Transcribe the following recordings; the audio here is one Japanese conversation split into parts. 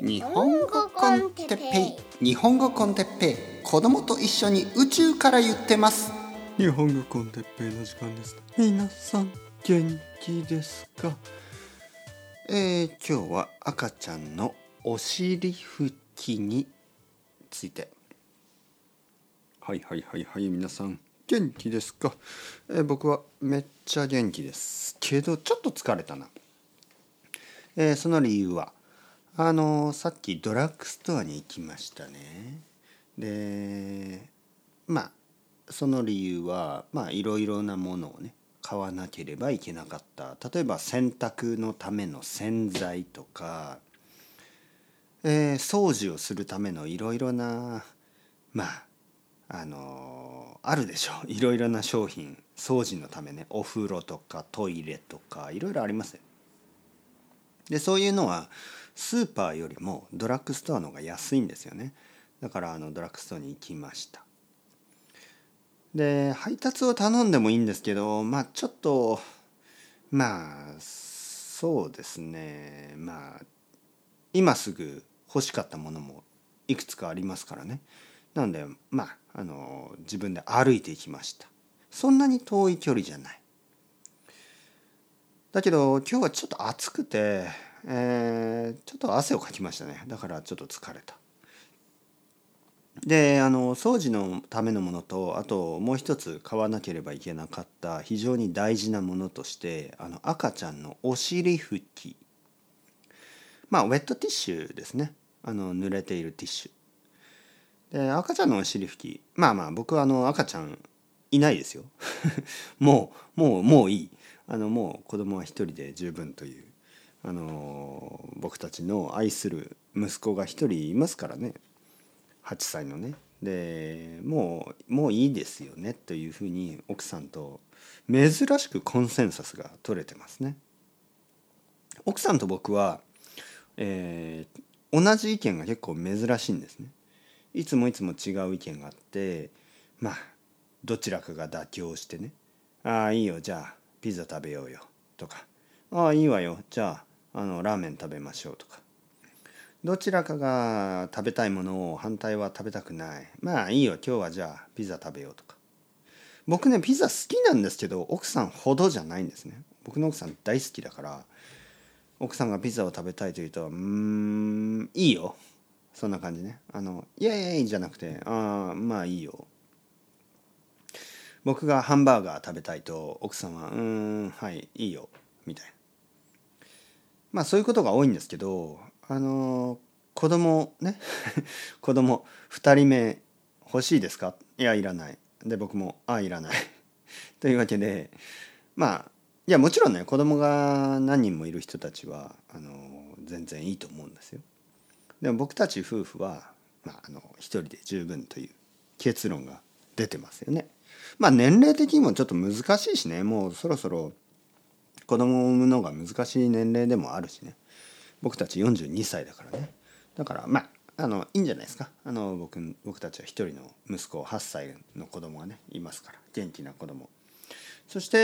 日本語コンテッペイ。日本語コンテッペイ。子供と一緒に宇宙から言ってます。日本語コンテッペイの時間です。皆さん元気ですか？えー、今日は赤ちゃんのお尻拭きについて。はいはいはいはい皆さん元気ですか、えー、僕はめっちゃ元気です。けどちょっと疲れたな、えー、その理由はあのさっきドラッグストアに行きましたね。でまあその理由はまあいろいろなものをね買わなければいけなかった。例えば洗濯のための洗剤とか、えー、掃除をするためのいろいろなまああのあるでしょ。う いろいろな商品掃除のためねお風呂とかトイレとかいろいろありますよ。でそういうのはスーパーよりもドラッグストアの方が安いんですよね。だからあのドラッグストアに行きました。で配達を頼んでもいいんですけどまあちょっとまあそうですね。まあ今すぐ欲しかったものもいくつかありますからね。なのでまああの自分で歩いていきました。そんなに遠い距離じゃない。だけど今日はちょっと暑くてえー、ちょっと汗をかきましたね。だからちょっと疲れた。であの掃除のためのものとあともう一つ買わなければいけなかった非常に大事なものとしてあの赤ちゃんのお尻拭き。まあウェットティッシュですね。あの濡れているティッシュ。で赤ちゃんのお尻拭き。まあまあ僕はあの赤ちゃんいないですよ。もうもうもういい。あのもう子供は一人で十分という。あの僕たちの愛する息子が一人いますからね。8歳のね。でもうもういいですよね。というふうに奥さんと珍しくコンセンサスが取れてますね。奥さんと僕は、えー、同じ意見が結構珍しいんですね。いつもいつも違う意見があってまあどちらかが妥協してね「ああいいよじゃあピザ食べようよ」とか「ああいいわよ。じゃああのラーメン食べましょうとか。どちらかが食べたいものを反対は食べたくない。まあいいよ今日はじゃあピザ食べようとか。僕ねピザ好きなんですけど奥さんほどじゃないんですね。僕の奥さん大好きだから奥さんがピザを食べたいと言うと「うんいいよ」そんな感じね。あの「イエーイ!」じゃなくて「ああまあいいよ」僕がハンバーガー食べたいと奥さんは「うんはいいいよ」みたいな。まあそういうことが多いんですけどあの子供ね 子供2人目欲しいですか？いやいらないで僕もああいらない というわけでまあいやもちろんね子供が何人もいる人たちはあの全然いいと思うんですよ。でも僕たち夫婦は、まあ、あの一人で十分という結論が出てますよね。まあ年齢的にもちょっと難しいしねもうそろそろ子供を産むのが難しい年齢でもあるしね。僕たち42歳だからね。だからまああのいいんじゃないですか。あの僕僕たちは一人の息子8歳の子供がねいますから。元気な子供。そして、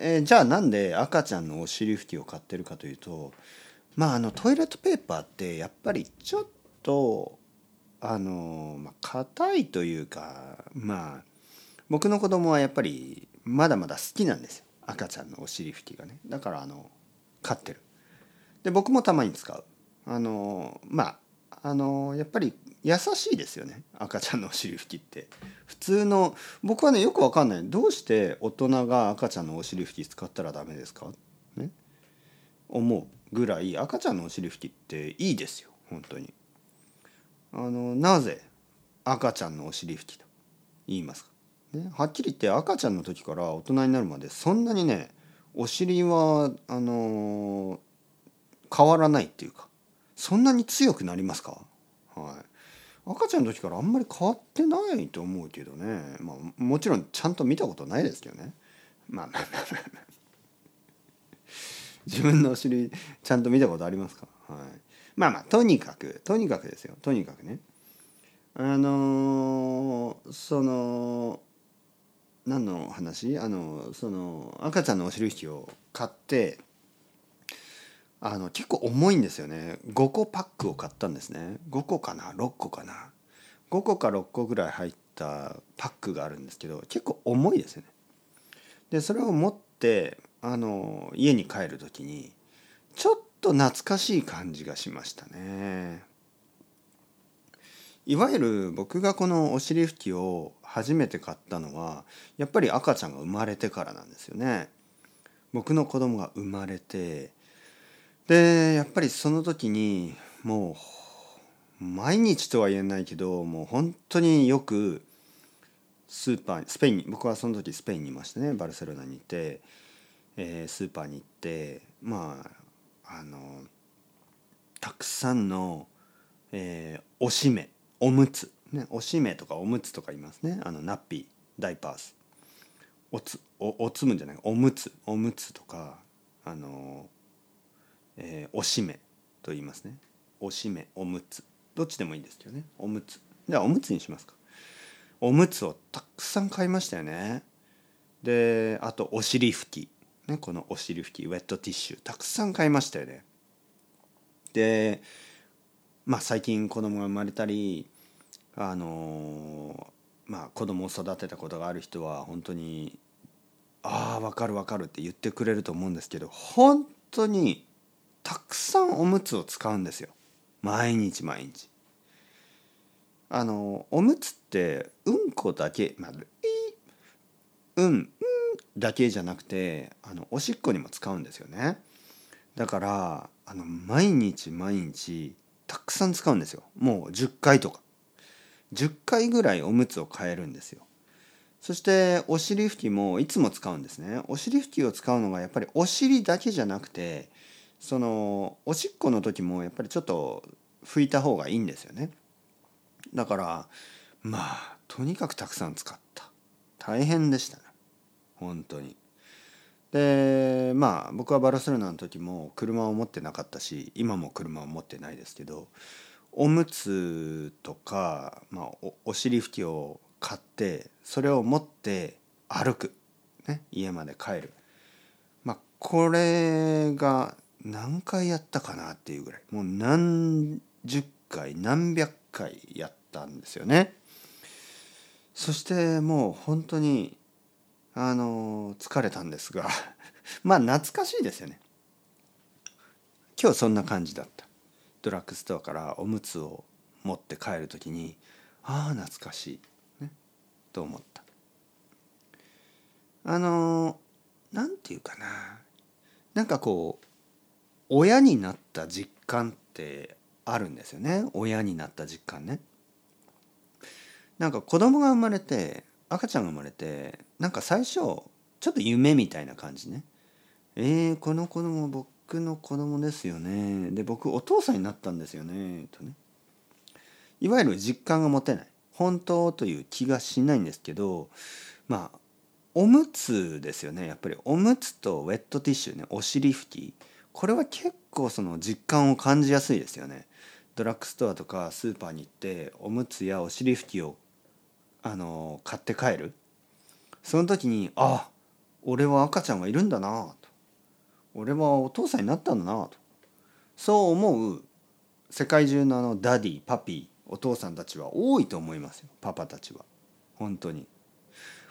えー、じゃあなんで赤ちゃんのお尻拭きを買ってるかというとまああのトイレットペーパーってやっぱりちょっとあのまあ硬いというかまあ僕の子供はやっぱりまだまだ好きなんですよ。赤ちゃんのお尻拭きがね。だからあの飼ってる。で僕もたまに使う。あのまああのやっぱり優しいですよね。赤ちゃんのお尻拭きって。普通の僕はねよくわかんない。どうして大人が赤ちゃんのお尻拭き使ったらダメですか？ね？思うぐらい赤ちゃんのお尻拭きっていいですよ。本当に。あのなぜ赤ちゃんのお尻拭きと言いますか？ね、はっきり言って赤ちゃんの時から大人になるまでそんなにねお尻はあのー、変わらないっていうかそんなに強くなりますか？はい。赤ちゃんの時からあんまり変わってないと思うけどね、まあ、もちろんちゃんと見たことないですけどね。まあまあまあまあ 自分のお尻ちゃんと見たことありますか？はい。まあまあとにかくとにかくですよ。とにかくね。あのー、その何の話？あのその赤ちゃんのお尻拭きを買ってあの結構重いんですよね。5個パックを買ったんですね。5個かな？6個かな？5個か6個ぐらい入ったパックがあるんですけど結構重いですよね。でそれを持ってあの家に帰る時にちょっと懐かしい感じがしましたね。いわゆる僕がこのお尻拭きを初めて買ったのはやっぱり赤ちゃんが生まれてからなんですよね。僕の子供が生まれてでやっぱりその時にもう毎日とは言えないけどもう本当によくスーパースペインに僕はその時スペインにいましてねバルセロナにいて、えー、スーパーに行ってまああのたくさんの、えー、おしめおむつ、ね、おしめとかおむつとか言いますね。あのナッピーダイパース。おつおおつむんじゃない？おむつ。おむつとかあの、えー、おしめと言いますね。おしめおむつ。どっちでもいいんですけどね。おむつ。じゃあおむつにしますか。おむつをたくさん買いましたよね。であとお尻拭き、ね、このお尻拭きウェットティッシュ。たくさん買いましたよね。でまあ最近子供が生まれたりあのまあ子供を育てたことがある人は本当にああ分かる分かるって言ってくれると思うんですけど本当にたくさんおむつを使うんですよ。毎日毎日。あのおむつってうんこだけ、まあ、うん、うん、だけじゃなくてあのおしっこにも使うんですよね。だからあの毎日毎日たくさん使うんですよ。もう10回とか。10回ぐらいおむつを変えるんですよ。そしてお尻拭きもいつも使うんですね。お尻拭きを使うのがやっぱりお尻だけじゃなくてそのおしっこの時もやっぱりちょっと拭いた方がいいんですよね。だからまあとにかくたくさん使った。大変でしたね。本当に。でまあ僕はバルセロナの時も車を持ってなかったし今も車を持ってないですけどおむつとか、まあ、おお尻拭きを買ってそれを持って歩く、ね、家まで帰るまあこれが何回やったかなっていうぐらいもう何十回何百回やったんですよね。そしてもう本当にあの疲れたんですが まあ懐かしいですよね。今日そんな感じだった。ドラッグストアからおむつを持って帰る時にああ懐かしい、ね、と思った。あの何て言うかななんかこう親になった実感ってあるんですよね親になった実感ね。なんか子供が生まれて赤ちゃんが生まれてなんか最初ちょっと夢みたいな感じね。えー、この子供僕の子供ですよね。で僕お父さんになったんですよね。とね。いわゆる実感が持てない。本当という気がしないんですけどまあおむつですよね。やっぱりおむつとウェットティッシュね。お尻拭き。これは結構その実感を感じやすいですよね。ドラッグストアとかスーパーに行っておむつやお尻拭きをあの買って帰る。その時にあ俺は赤ちゃんがいるんだな。と俺はお父さんになったんだなと。そう思う世界中のあの daddy papi お父さんたちは多いと思いますよパパたちは。本当に。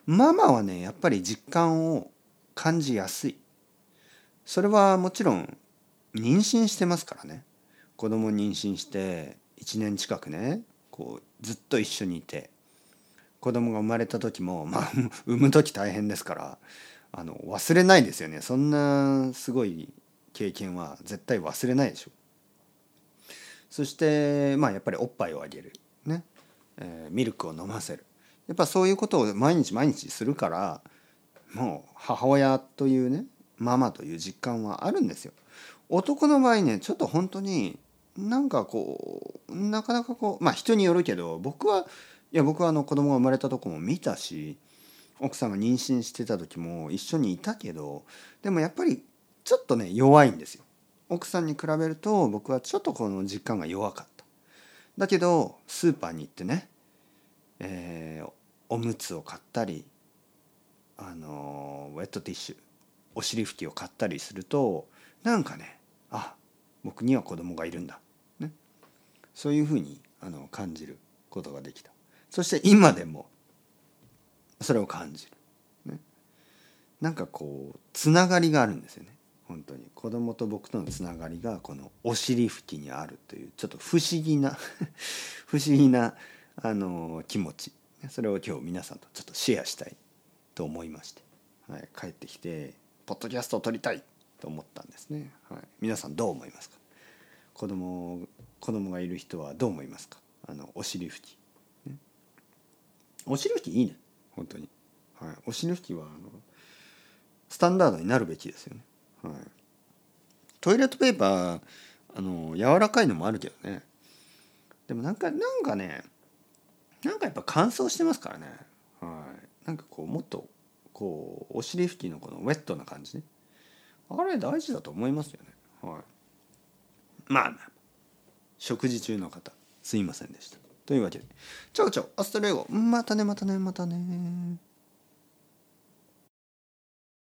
ママはねやっぱり実感を感じやすい。それはもちろん妊娠してますからね。子供妊娠して1年近くねこうずっと一緒にいて。子供が生まれた時もまあ 産む時大変ですから。あの忘れないですよね。そんなすごい経験は絶対忘れないでしょ。そしてまあやっぱりおっぱいをあげる。ね、えー、ミルクを飲ませる。やっぱそういうことを毎日毎日するからもう母親というねママという実感はあるんですよ。男の場合ねちょっと本当になんかこうなかなかこうまあ人によるけど僕はいや僕はあの子供が生まれたとこも見たし奥さんが妊娠してた時も一緒にいたけどでもやっぱりちょっとね弱いんですよ。奥さんに比べると僕はちょっとこの実感が弱かった。だけどスーパーに行ってね、えー、おむつを買ったりあのウェットティッシュお尻拭きを買ったりするとなんかねあ僕には子供がいるんだ、ね、そういうふうにあの感じることができたそして今でもそれを感じる、ね、なんかこうつながりがあるんですよね。本当に。子供と僕とのつながりがこのお尻拭きにあるというちょっと不思議な 不思議なあの気持ち。それを今日皆さんとちょっとシェアしたいと思いまして、はい、帰ってきてポッドキャストを撮りたいと思ったんですね、はい、皆さんどう思いますか？子供子供がいる人はどう思いますか？あのお尻拭き、ね、お尻拭きいいね。本当に、はい、お尻拭きはあのスタンダードになるべきですよね、はい、トイレットペーパーあの柔らかいのもあるけどね。でもなんかなんかねなんかやっぱ乾燥してますからね。はい。なんかこうもっとこうお尻拭きのこのウェットな感じね。あれ大事だと思いますよね。はい。まあ食事中の方すいませんでした。というわけで。 ciao ciao hasta luego またねまたねまたね。